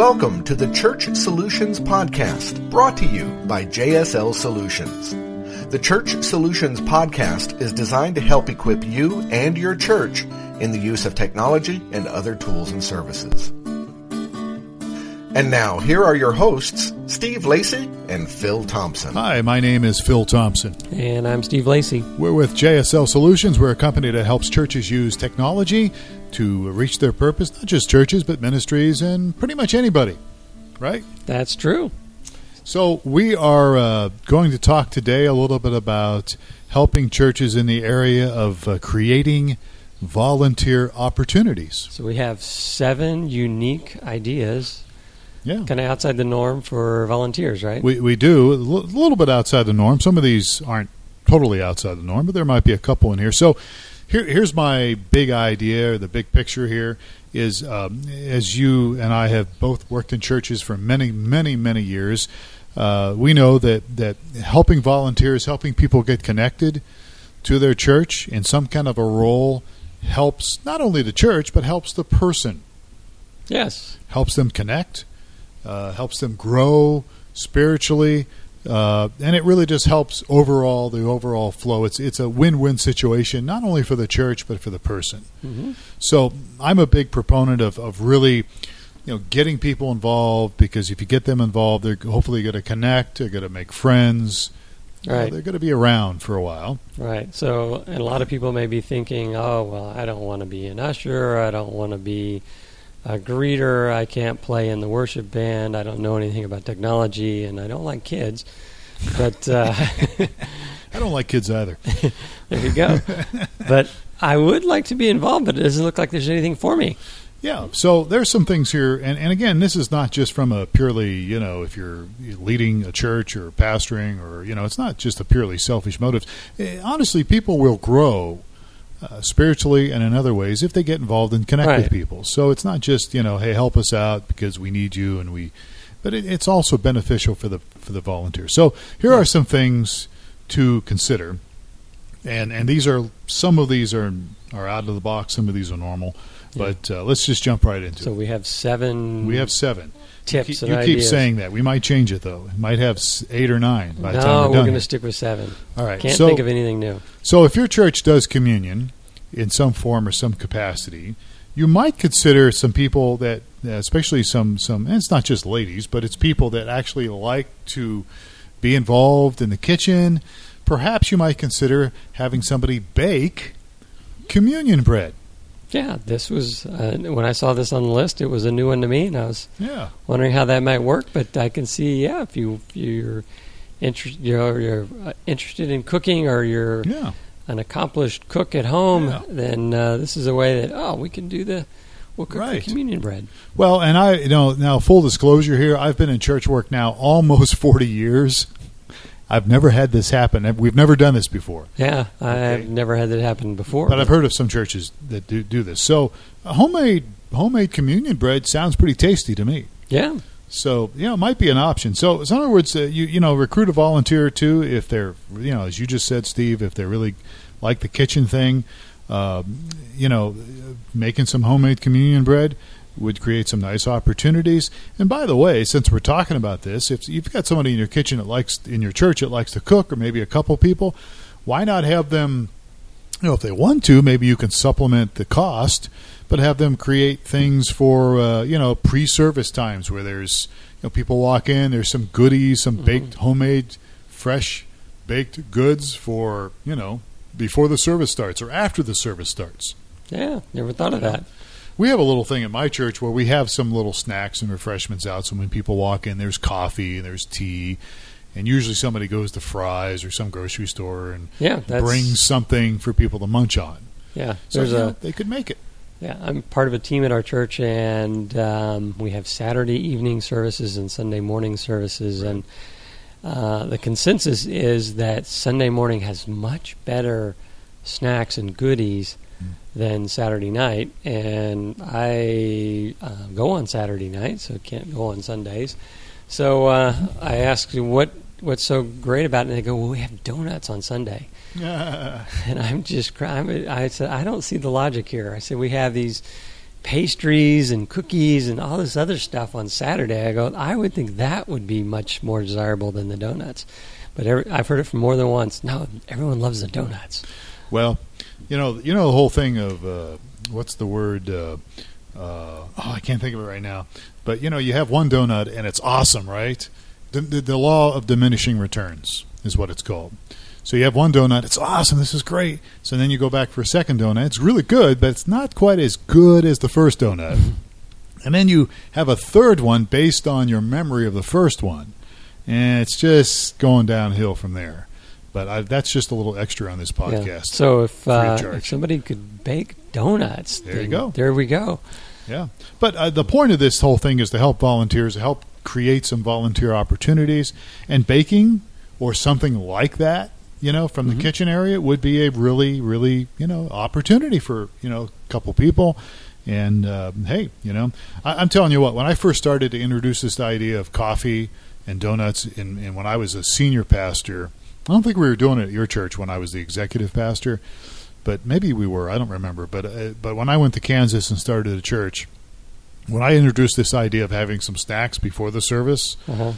Welcome to the Church Solutions Podcast, brought to you by JSL Solutions. The Church Solutions Podcast is designed to help equip you and your church in the use of technology and other tools and services. And now, here are your hosts, Steve Lacey and Phil Thompson. Hi, my name is Phil Thompson. And I'm Steve Lacey. We're with JSL Solutions. We're a company that helps churches use technology to reach their purpose, not just churches, but ministries and pretty much anybody, right? That's true. So, we are uh, going to talk today a little bit about helping churches in the area of uh, creating volunteer opportunities. So, we have seven unique ideas Yeah. kind of outside the norm for volunteers, right? We, we do a l- little bit outside the norm. Some of these aren't totally outside the norm, but there might be a couple in here. So here, here's my big idea, or the big picture here is um, as you and I have both worked in churches for many, many, many years, uh, we know that, that helping volunteers, helping people get connected to their church in some kind of a role helps not only the church, but helps the person yes. helps them connect, uh, helps them grow spiritually, uh, and it really just helps overall the overall flow. It's it's a win-win situation not only for the church but for the person. hmm So I'm a big proponent of of really. You know, getting people involved because if you get them involved, they're hopefully going to connect. They're going to make friends. you know, Right. they're going to be around for a while. Right. So, and a lot of people may be thinking, oh, well, I don't want to be an usher. I don't want to be a greeter. I can't play in the worship band. I don't know anything about technology, and I don't like kids. But uh, I don't like kids either. there you go. but I would like to be involved, but it doesn't look like there's anything for me. Yeah, so there's some things here, and, and again, this is not just from a purely, you know, if you're leading a church or pastoring, or you know, it's not just a purely selfish motive. Eh, honestly, people will grow uh, spiritually and in other ways if they get involved and connect with people. So it's not just you know, hey, help us out because we need you, and we, but it, it's also beneficial for the for the volunteers. So here are some things to consider, and and these are some of these are are out of the box, some of these are normal. But uh, let's just jump right into So it. we have seven. We have seven. tips you you keep saying that. We might change it though. It might have eight or nine by the time we're we're going to stick with seven. All right. Can't so, think of anything new. so if your church does communion in some form or some capacity, you might consider some people that, uh, especially some some. And it's not just ladies, but it's people that actually like to be involved in the kitchen. Perhaps you might consider having somebody bake communion bread. Yeah, this was uh, when I saw this on the list. It was a new one to me, and I was Yeah. wondering how that might work. But I can see, yeah, if you if you're inter- you're, you're uh, interested in cooking or you're Yeah. an accomplished cook at home, Yeah. then uh, this is a way that oh, we can do the we'll cook Right. the communion bread. Well, and I, you know, now full disclosure here, I've been in church work now almost 40 years. I've never had this happen. We've never done this before. Yeah, I've never had that happen before. But I've heard of some churches that do, do this. So, uh, homemade homemade communion bread sounds pretty tasty to me. yeah, So, yeah, it might be an option. So, so in other words, uh, you you know, recruit a volunteer too if they're, you know, as you just said, Steve, if they really like the kitchen thing, um, you know, making some homemade communion bread would create some nice opportunities. And by the way, since we're talking about this, if you've got somebody in your kitchen that likes in your church that likes to cook, or maybe a couple people, why not have them? You know, if they want to, maybe you can supplement the cost, but have them create things for uh, you know pre-service times where there's you know people walk in, there's some goodies, some Mhm. baked homemade, fresh baked goods for you know before the service starts or after the service starts. yeah, never thought of that. We have a little thing at my church where we have some little snacks and refreshments out. So when people walk in, there's coffee and there's tea, and usually somebody goes to Fry's or some grocery store and Yeah, brings something for people to munch on. yeah. So There's a they could make it. Yeah, I'm part of a team at our church, and um, we have Saturday evening services and Sunday morning services. And uh, the consensus is that Sunday morning has much better snacks and goodies. Than Saturday night. And I uh, go on Saturday night, so can't go on Sundays. So uh, I asked what what's so great about it, and they go, "Well, we have donuts on Sunday." And I'm just crying. I said, I don't see the logic here. I said, we have these pastries and cookies and all this other stuff on Saturday. I go, I would think that would be much more desirable than the donuts. But every, I've heard it from more than once. No, everyone loves the donuts. Well, you know, you know the whole thing of uh, what's the word? Uh, uh, oh, I can't think of it right now. But you know, you have one donut and it's awesome, right? The, the, the law of diminishing returns is what it's called. So you have one donut, it's awesome, this is great. So then you go back for a second donut, it's really good, but it's not quite as good as the first donut. And then you have a third one based on your memory of the first one. And it's just going downhill from there. But I, that's just a little extra on this podcast. Yeah. So if, uh, if somebody could bake donuts, There you go. There we go. Yeah, but uh, the point of this whole thing is to help volunteers, to help create some volunteer opportunities, and baking or something like that, you know, from Mhm. the kitchen area would be a really, really, you know, opportunity for you know a couple people. And uh, hey, you know, I, I'm telling you what, when I first started to introduce this idea of coffee and donuts, and, and when I was a senior pastor, I don't think we were doing it at your church when I was the executive pastor but maybe we were. I don't remember. But uh, but when I went to Kansas and started a church, when I introduced this idea of having some snacks before the service, Uh-huh.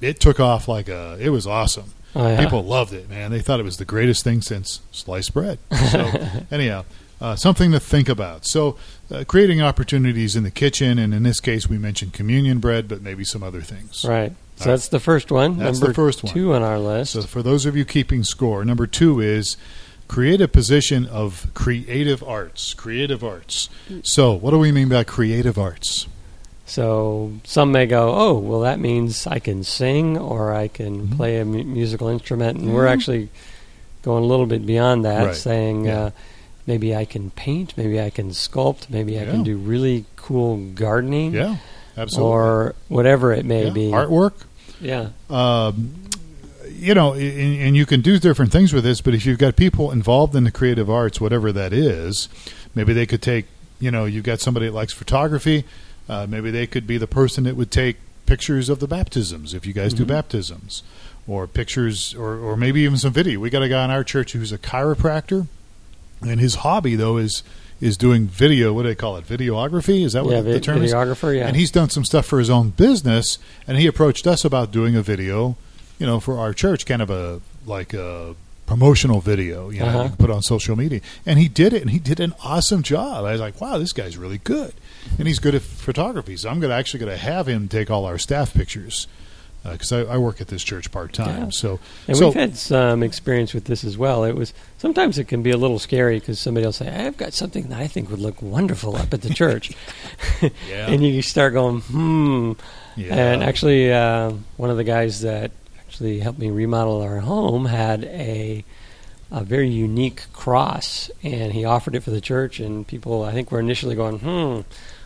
it took off like a. It was awesome. Oh, yeah. People loved it, man. They thought it was the greatest thing since sliced bread. So anyhow, uh, something to think about. So uh, creating opportunities in the kitchen, and in this case, we mentioned communion bread, but maybe some other things. Right. So that's the first one. That's Number the first one. two on our list. So for those of you keeping score, number two is create a position of creative arts. Creative arts. So what do we mean by creative arts? So some may go, oh, well, that means I can sing or I can Mhm. play a mu- musical instrument. And we're Mhm. actually going a little bit beyond that, Right. saying Yeah. uh, maybe I can paint, maybe I can sculpt, maybe I Yeah. can do really cool gardening Yeah, absolutely. or whatever it may Yeah, be. artwork. Yeah. Um, you know, and, and you can do different things with this. But if you've got people involved in the creative arts, whatever that is, maybe they could take. You know, you've got somebody that likes photography. Uh, maybe they could be the person that would take pictures of the baptisms if you guys do Mhm. baptisms, or pictures, or or maybe even some video. We got a guy in our church who's a chiropractor, and his hobby though is is doing video. What do they call it? Videography? Is that what yeah, the vi- term is? videographer, yeah. And he's done some stuff for his own business, and he approached us about doing a video, you know, for our church, kind of a like a promotional video, you know, Uh-huh. you can put on social media. And he did it, and he did an awesome job. I was like, wow, this guy's really good, and he's good at photography. So I'm gonna actually going to have him take all our staff pictures because I, I work at this church part time. Yeah. So And so we've had some experience with this as well. It was sometimes it can be a little scary because somebody will say, "I've got something that I think would look wonderful up at the church," yeah, and you start going, "Hmm." yeah. And actually, uh, one of the guys that actually helped me remodel our home had a a very unique cross, and he offered it for the church. And people, I think, were initially going, "Hmm,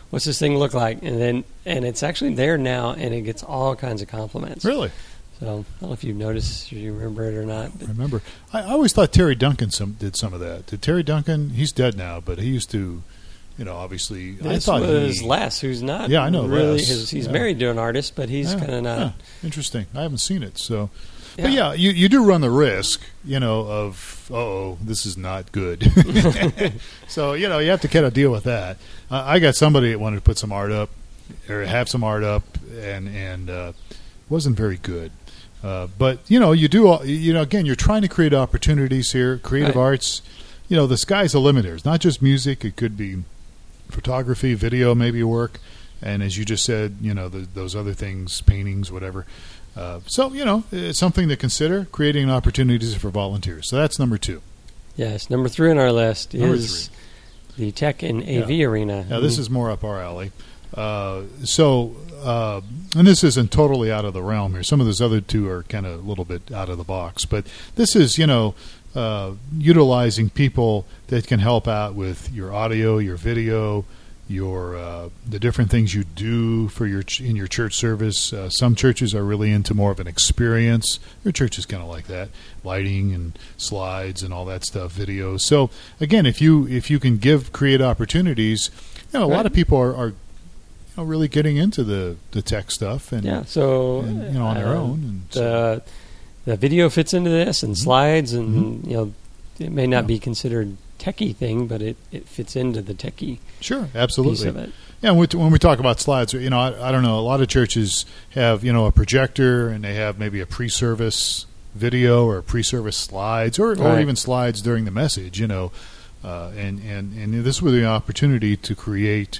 what's this thing look like?" And then, and it's actually there now, and it gets all kinds of compliments. really. So I don't know if you've noticed, or you remember it or not. But remember. I, I always thought Terry Duncan some, did some of that. Did Terry Duncan? He's dead now, but he used to, you know, obviously. I this thought was he, Les, who's not. Yeah, I know Really, Les, his, he's yeah. married to an artist, but he's Yeah, kind of not. yeah, interesting. I haven't seen it, so. But yeah, you, you do run the risk, you know, of oh, this is not good. so you know you have to kind of deal with that. Uh, I got somebody that wanted to put some art up or have some art up, and and uh, wasn't very good. Uh, but you know, you do. all- You know, again, you're trying to create opportunities here. Creative Right. arts. You know, the sky's the limit. here. It's not just music. It could be photography, video, maybe work, and as you just said, you know, the, those other things, paintings, whatever. Uh, so you know, it's something to consider. Creating opportunities for volunteers. So that's number two. Yes, number three on our list Number is the tech and AV arena. Now, this is more up our alley. Uh, so, uh, and this isn't totally out of the realm here. Some of those other two are kind of a little bit out of the box, but this is, you know, uh, utilizing people that can help out with your audio, your video, your uh, the different things you do for your ch- in your church service. Uh, some churches are really into more of an experience. Your church is kind of like that, lighting and slides and all that stuff, videos. So again, if you if you can give create opportunities, you know, a lot of people are, are you know really getting into the the tech stuff and, yeah, so and, you know on their uh, own. And so- The the video fits into this and Mhm. slides, and you know it may not Yeah. be considered techie thing, but it, it fits into the techie Sure, piece absolutely. of it. Yeah, when we, talk about slides, you know, I, I don't know. A lot of churches have you know a projector and they have maybe a pre-service video or pre-service slides or, or even slides during the message. You know, uh, and and and this was the opportunity to create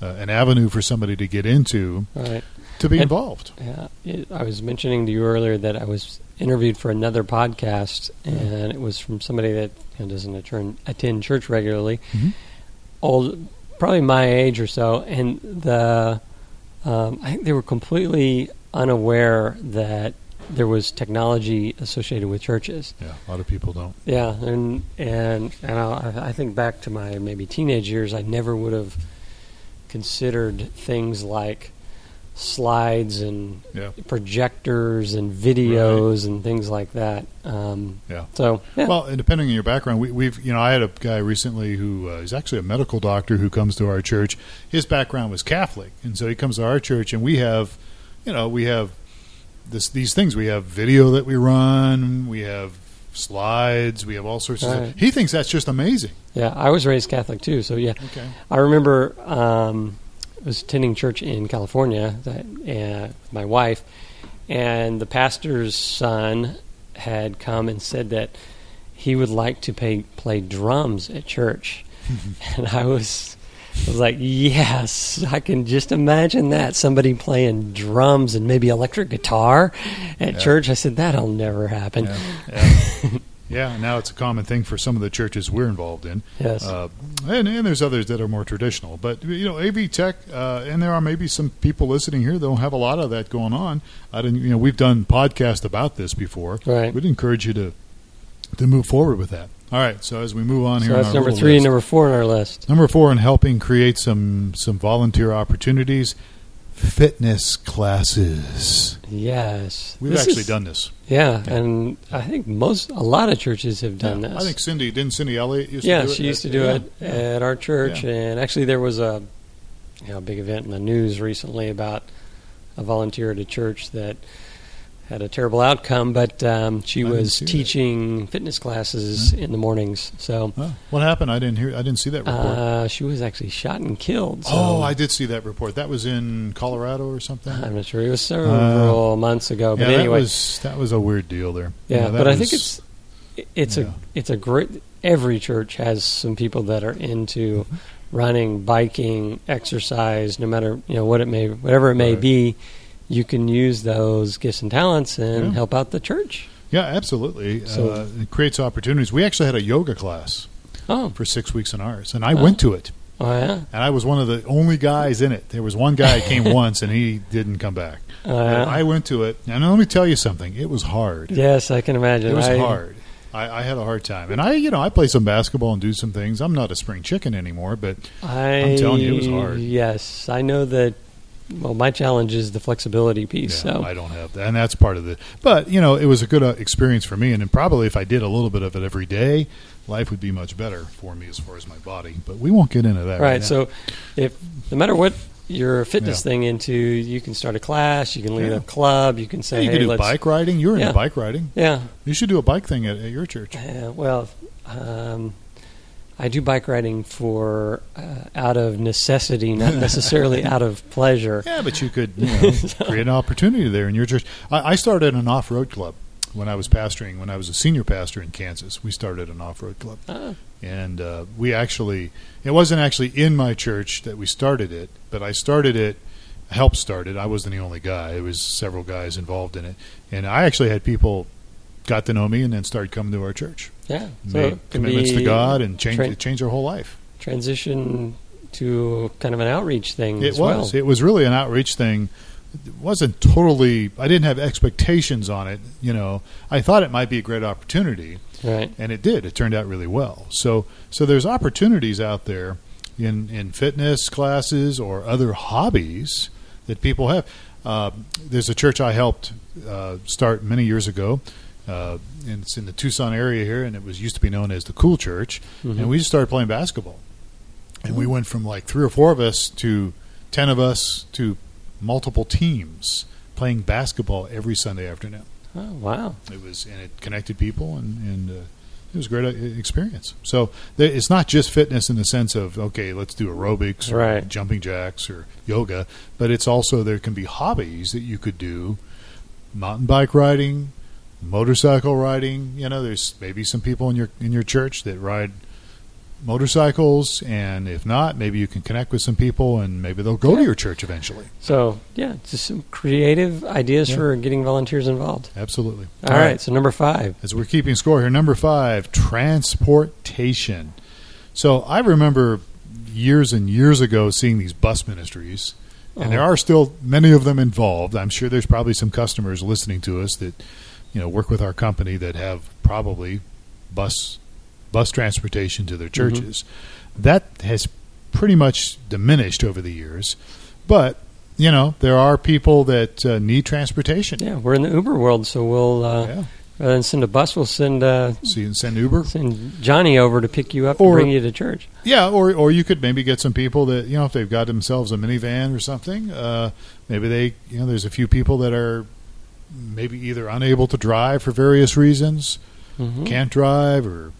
uh, an avenue for somebody to get into Right. to be And- involved. Yeah, it, I was mentioning to you earlier that I was interviewed for another podcast, and it was from somebody that you know, doesn't attend, attend church regularly, Mhm. old, probably my age or so, and the um, I think they were completely unaware that there was technology associated with churches. Yeah, a lot of people don't. Yeah, and and and I, I think back to my maybe teenage years, I never would have considered things like slides and Yeah. projectors and videos and things like that. Um, Yeah. so yeah, Well, and depending on your background, we, we've you know I had a guy recently who uh, is actually a medical doctor who comes to our church. His background was Catholic, and so he comes to our church, and we have, you know, we have this these things. We have video that we run. We have slides. We have all sorts of. Right. He thinks that's just amazing. yeah, I was raised Catholic too. So yeah, Okay. I remember um, was attending church in California that, uh, with my wife, and the pastor's son had come and said that he would like to pay, play drums at church, and I was. I was like, yes, I can just imagine that somebody playing drums and maybe electric guitar at Yeah. church. I said that'll never happen. Yeah. Yeah. yeah. Now it's a common thing for some of the churches we're involved in. Yes, Uh, and, and there's others that are more traditional. But, you know, AV Tech, uh, and there are maybe some people listening here that don't have a lot of that going on. I didn't, you know, we've done podcasts about this before. Right. We'd encourage you to to move forward with that. All right. So as we move on so here, on that's number three and number four on our list. Number four, in helping create some some volunteer opportunities, fitness classes. Yes, We've This actually is- done this. Yeah, and I think most, a lot of churches have done Yeah. this. I think Cindy didn't Cindy Elliott used yeah, to do it. she used to at- do yeah, it yeah. at our church, Yeah. and actually there was a you know, big event in the news recently about a volunteer at a church that had a terrible outcome, but um, she I was see that. teaching fitness classes in the mornings. So Oh, what happened? I didn't hear. I didn't see that report. uh, she was actually shot and killed. So oh, I did see that report. That was in Colorado or something. I'm not sure. It was several months ago, but yeah, anyway, that was that was a weird deal there. Yeah, that but I think it's it's yeah. a it's a great. Every church has some people that are into Mm-hmm. running, biking, exercise, no matter you know what it may, whatever it may Right. be. You can use those gifts and talents and Yeah. help out the church. yeah, absolutely. So- uh, it creates opportunities. We actually had a yoga class Oh, for six weeks in ours, and I Oh. went to it, oh yeah, and I was one of the only guys in it. There was one guy who came once, and he didn't come back. oh, yeah. I went to it, and let me tell you something. It was hard. yes, I can imagine. It was I- hard. I, I had a hard time, and I, you know, I play some basketball and do some things. I'm not a spring chicken anymore, but I, I'm telling you, it was hard. Yes, I know that. Well, my challenge is the flexibility piece. Yeah, so I don't have that, and that's part of it. But you know, it was a good uh, experience for me, and then probably if I did a little bit of it every day, life would be much better for me as far as my body. But we won't get into that. Right. Right. So, if no matter what your fitness Yeah. thing into, you can start a class, you can lead Yeah. a club, you can say, you "Hey, can do let's." bike riding. You're into bike riding. Yeah. You should do a bike thing at, at your church. Uh, well, um, I do bike riding for uh, out of necessity, not necessarily out of pleasure. Yeah, but you could you know, create an opportunity there in your church. I, I started an off-road club when I was pastoring. When I was a senior pastor in Kansas, we started an off-road club. Ah, and uh, we actually it wasn't actually in my church that we started it but i started it helped start it i wasn't the only guy it was several guys involved in it and i actually had people got to know me and then started coming to our church yeah. So made commitments to god and changed tra- it changed their whole life transition to kind of an outreach thing. it as was well. it was really an outreach thing it wasn't totally i didn't have expectations on it you know i thought it might be a great opportunity right. and it did. It turned out really well. So so there's opportunities out there in in fitness classes or other hobbies that people have. Uh, there's a church I helped uh, start many years ago. Uh, and it's in the Tucson area here, and it was used to be known as the Cool Church. Mhm. And we just started playing basketball, and we went from like three or four of us to ten of us to multiple teams playing basketball every Sunday afternoon. Oh, wow. It was and it connected people and and uh, it was a great uh, experience. So there, it's not just fitness in the sense of okay, let's do aerobics or Right. jumping jacks or yoga, but it's also there can be hobbies that you could do, mountain bike riding, motorcycle riding. You know, there's maybe some people in your in your church that ride motorcycles, and if not, maybe you can connect with some people, and maybe they'll go to your church eventually. So yeah, just some creative ideas Yeah. for getting volunteers involved. Absolutely. All right, so number five. As we're keeping score here, number five, transportation. So I remember years and years ago seeing these bus ministries, and there Uh-huh. are still many of them involved. I'm sure there's probably some customers listening to us that you know work with our company that have probably bus bus transportation to their Mm-hmm. churches. That has pretty much diminished over the years, but you know there are people that uh, need transportation. Yeah, we're in the Uber world, so we'll uh, Yeah. rather than send a bus, we'll send uh, So you can send Uber. send Johnny over to pick you up Or- and bring you to church. Yeah, or or you could maybe get some people that you know if they've got themselves a minivan or something. Uh, maybe they you know there's a few people that are maybe either unable to drive for various reasons, Mhm. can't drive or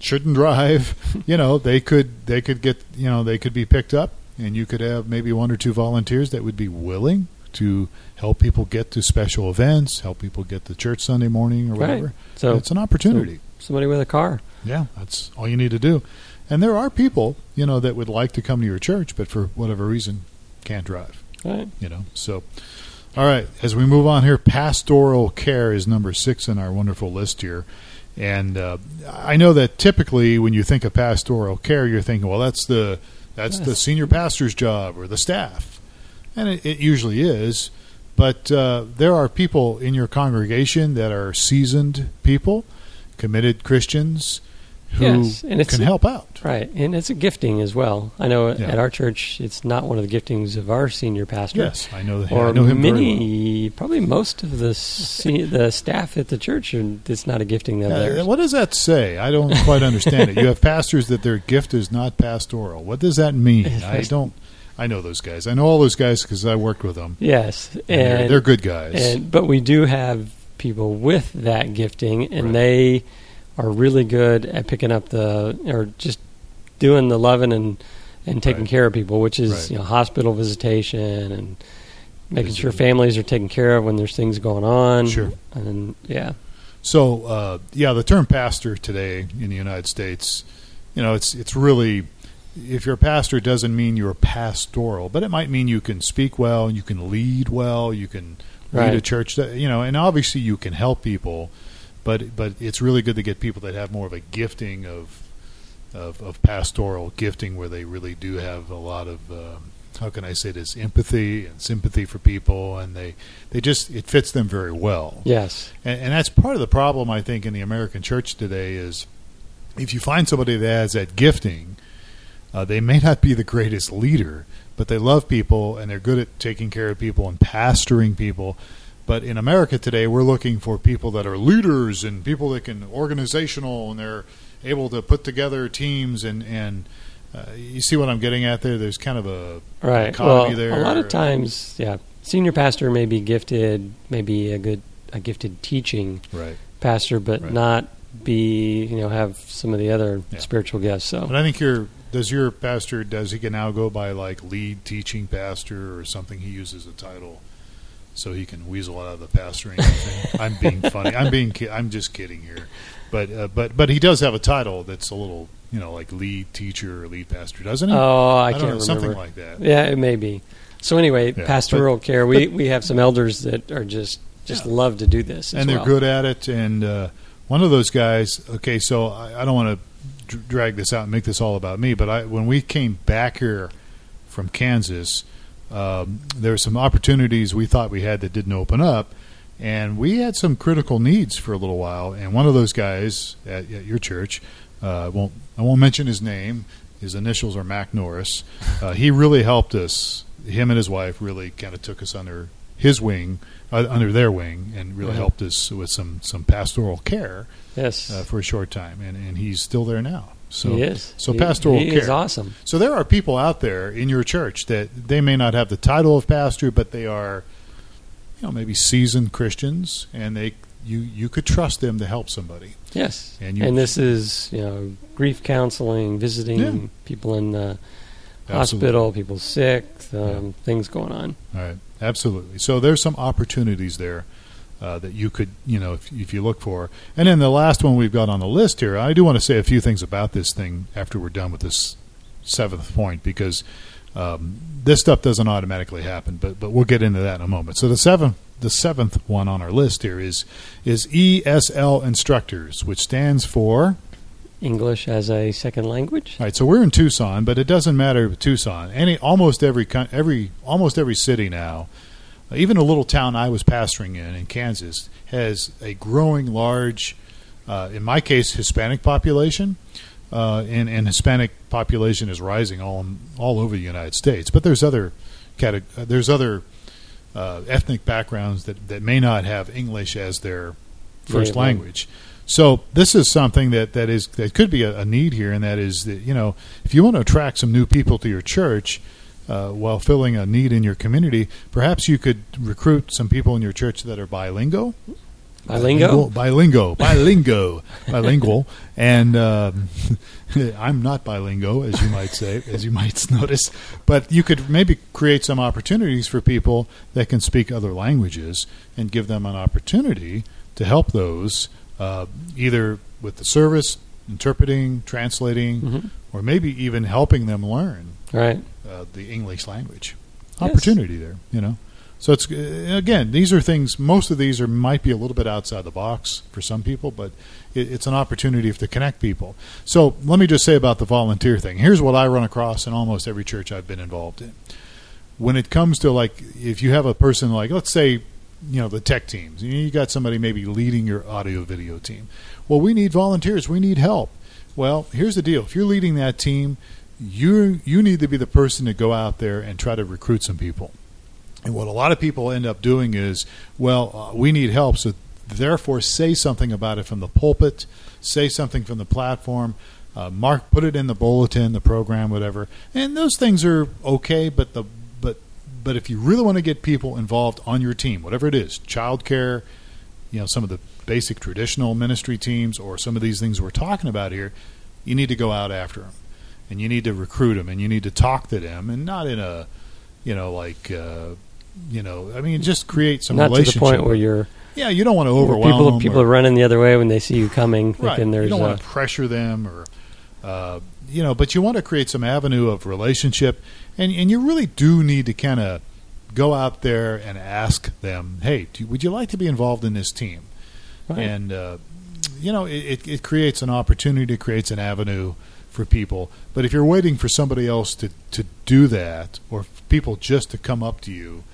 shouldn't drive. you know they could they could get you know they could be picked up, and you could have maybe one or two volunteers that would be willing to help people get to special events, help people get to church Sunday morning or Right. whatever. So it's an opportunity. somebody with a car. Yeah, that's all you need to do. And there are people, you know, that would like to come to your church, but for whatever reason can't drive. Right. You know, so all right. As we move on here, pastoral care is number six in our wonderful list here. And uh, I know that typically when you think of pastoral care, you're thinking, well, that's the that's the senior pastor's job or the staff, and it, it usually is. But uh, there are people in your congregation that are seasoned people, committed Christians, who Yes, and it's- can help out. Right, and it's a gifting as well. I know Yeah. at our church, it's not one of the giftings of our senior pastor. Yes, I know. Or I know him very well. many, probably most of the se- the staff at the church, and it's not a gifting of Uh, theirs. what does that say? I don't quite understand it. You have pastors that their gift is not pastoral. What does that mean? I don't. I know those guys. I know all those guys because I worked with them. yes, And they're, they're good guys. And but we do have people with that gifting, and Right. they are really good at picking up the or just doing the loving and and taking Right. care of people, which is Right. you know hospital visitation and making sure families are taken care of when there's things going on. Sure. and yeah, So, uh, yeah, the term pastor today in the United States, you know, it's it's really if you're a pastor, it doesn't mean you're pastoral, but it might mean you can speak well, you can lead well, you can lead a church, that, you know, and obviously you can help people, but but it's really good to get people that have more of a gifting of of, of pastoral gifting, where they really do have a lot of. Um, how can I say this? Empathy and sympathy for people, and they, they just it fits them very well. yes, And, and that's part of the problem, I think, in the American church today is if you find somebody that has that gifting, uh, they may not be the greatest leader, but they love people and they're good at taking care of people and pastoring people. But in America today, we're looking for people that are leaders and people that can organizational and they're able to put together teams and and uh, you see what I'm getting at there. There's kind of a right. Well, there. a lot of times, yeah, senior pastor may be gifted, maybe a good a gifted teaching right. pastor, but Right. not be you know have some of the other Yeah. spiritual gifts. So But I think your does your pastor does he can now go by like lead teaching pastor or something? He uses a title so he can weasel out of the pastoring thing. I'm being funny. I'm being ki- I'm just kidding here, but uh, but but he does have a title that's a little you know like lead teacher or lead pastor, doesn't he? Oh, I, don't can't know, remember. something like that. Yeah, it may be. So anyway, Yeah, pastoral care. We we have some elders that are just just Yeah. love to do this, and they're well. good at it. And uh, one of those guys. Okay, so I, I don't want to dr- drag this out and make this all about me, but I when we came back here from Kansas, um, there were some opportunities we thought we had that didn't open up. And we had some critical needs for a little while, and one of those guys at, at your church, uh, won't I won't mention his name. His initials are Mac Norris. Uh, he really helped us. Him and his wife really kind of took us under his wing, uh, under their wing, and really Mhm. helped us with some some pastoral care Yes, uh, for a short time. And, and he's still there now. So he is. so He- pastoral he care. is awesome. so there are people out there in your church that they may not have the title of pastor, but they are, you know, maybe seasoned Christians, and they you you could trust them to help somebody. Yes, And and, this is you know grief counseling, visiting Yeah. people in the Absolutely. hospital, people sick, um, things going on. All right, absolutely. So there's some opportunities there uh, that you could, you know, if, if you look for. And then the last one we've got on the list here, I do want to say a few things about this thing after we're done with this seventh point because um, this stuff doesn't automatically happen, but but we'll get into that in a moment. So the seventh the seventh one on our list here is is ESL instructors, which stands for English as a second language. All right, so we're in Tucson, but it doesn't matter Tucson. Any almost every every almost every city now, even a little town I was pastoring in in Kansas has a growing large, uh, in my case, Hispanic population, uh, and and Hispanic population is rising all all over the United States. But there's other uh, there's other uh, ethnic backgrounds that that may not have English as their first Native language. So this is something that, that is that could be a, a need here, and that is that you know if you want to attract some new people to your church uh, while filling a need in your community, perhaps you could recruit some people in your church that are bilingual, Bilingo. bilingual, bilingual, bilingual, and um, I'm not bilingual, as you might say, as you might notice. But you could maybe create some opportunities for people that can speak other languages and give them an opportunity to help those uh, either with the service, interpreting, translating, Mhm. or maybe even helping them learn Right. uh, the English language. Yes. Opportunity there, you know. So it's uh, again, these are things. Most of these are might be a little bit outside the box for some people, but it, it's an opportunity to connect people. So let me just say about the volunteer thing. Here's what I run across in almost every church I've been involved in. When it comes to like, if you have a person like, let's say, you know, the tech teams, you, you got somebody maybe leading your audio video team. Well, we need volunteers. We need help. Well, here's the deal. If you're leading that team, you you need to be the person to go out there and try to recruit some people. And what a lot of people end up doing is, well, uh, we need help, so therefore say something about it from the pulpit, say something from the platform, uh, mark, put it in the bulletin, the program, whatever. And those things are okay, but the but but if you really want to get people involved on your team, whatever it is, childcare, you know, some of the basic traditional ministry teams, or some of these things we're talking about here, you need to go out after them, and you need to recruit them, and you need to talk to them, and not in a, you know, like, uh, you know, I mean, just create some Not to the relationship. point where you're yeah, you don't want to overwhelm people them. people or- are running the other way when they see you coming, right. You there's don't want to pressure them, or uh, you know, but you want to create some avenue of relationship, and and you really do need to kind of go out there and ask them, hey, do, would you like to be involved in this team? Right. and uh, you know it, it, it creates an opportunity, it creates an avenue for people. But if you're waiting for somebody else to, to do that, or people just to come up to you,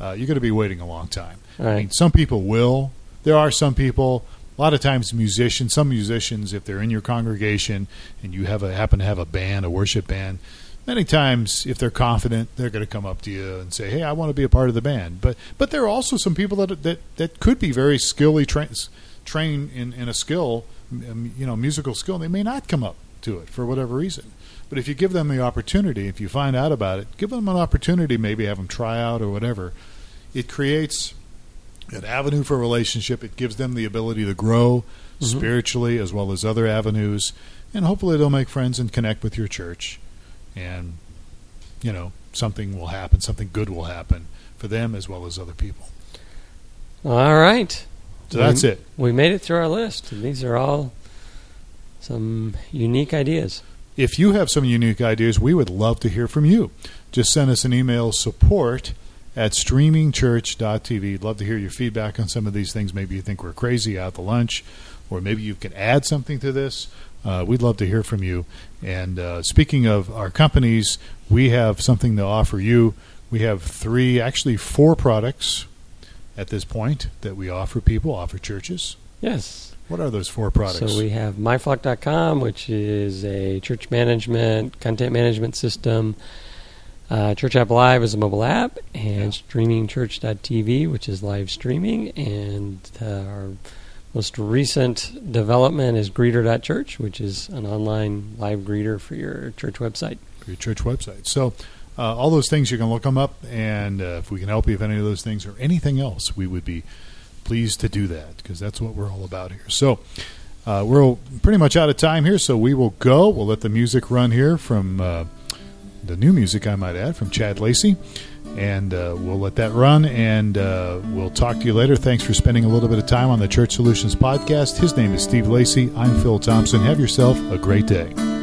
uh, you're going to be waiting a long time. I mean, some people will. There are some people. A lot of times, musicians. Some musicians, if they're in your congregation and you have a happen to have a band, a worship band, many times, if they're confident, they're going to come up to you and say, "Hey, I want to be a part of the band." But but there are also some people that that, that could be very skillly trained trained in, in a skill, you know, musical skill. and They may not come up to it for whatever reason. But if you give them the opportunity, if you find out about it, give them an opportunity. Maybe have them try out or whatever. It creates an avenue for relationship. It gives them the ability to grow Mhm. spiritually as well as other avenues, and hopefully they'll make friends and connect with your church, and you know something will happen, something good will happen for them as well as other people. All right. So that's it. We made it through our list. These are all some unique ideas. If you have some unique ideas, we would love to hear from you. Just send us an email support at streamingchurch.tv. Love to hear your feedback on some of these things. Maybe you think we're crazy out to lunch, or maybe you can add something to this. Uh, we'd love to hear from you. And uh, speaking of our companies, we have something to offer you. We have three, actually four products at this point that we offer people, offer churches. Yes. What are those four products? So we have myflock.com, which is a church management, content management system. Uh, church App Live is a mobile app, and streamingchurch.tv, which is live streaming. And uh, our most recent development is greeter.church, which is an online live greeter for your church website. for your church website. So, uh, all those things you can look them up, and uh, if we can help you with any of those things or anything else, we would be please to do that because that's what we're all about here. So uh, we're pretty much out of time here, so we will go. We'll let the music run here from uh, the new music, I might add, from Chad Lacey. And uh, we'll let that run, and uh, we'll talk to you later. Thanks for spending a little bit of time on the Church Solutions podcast. His name is Steve Lacey. I'm Phil Thompson. Have yourself a great day.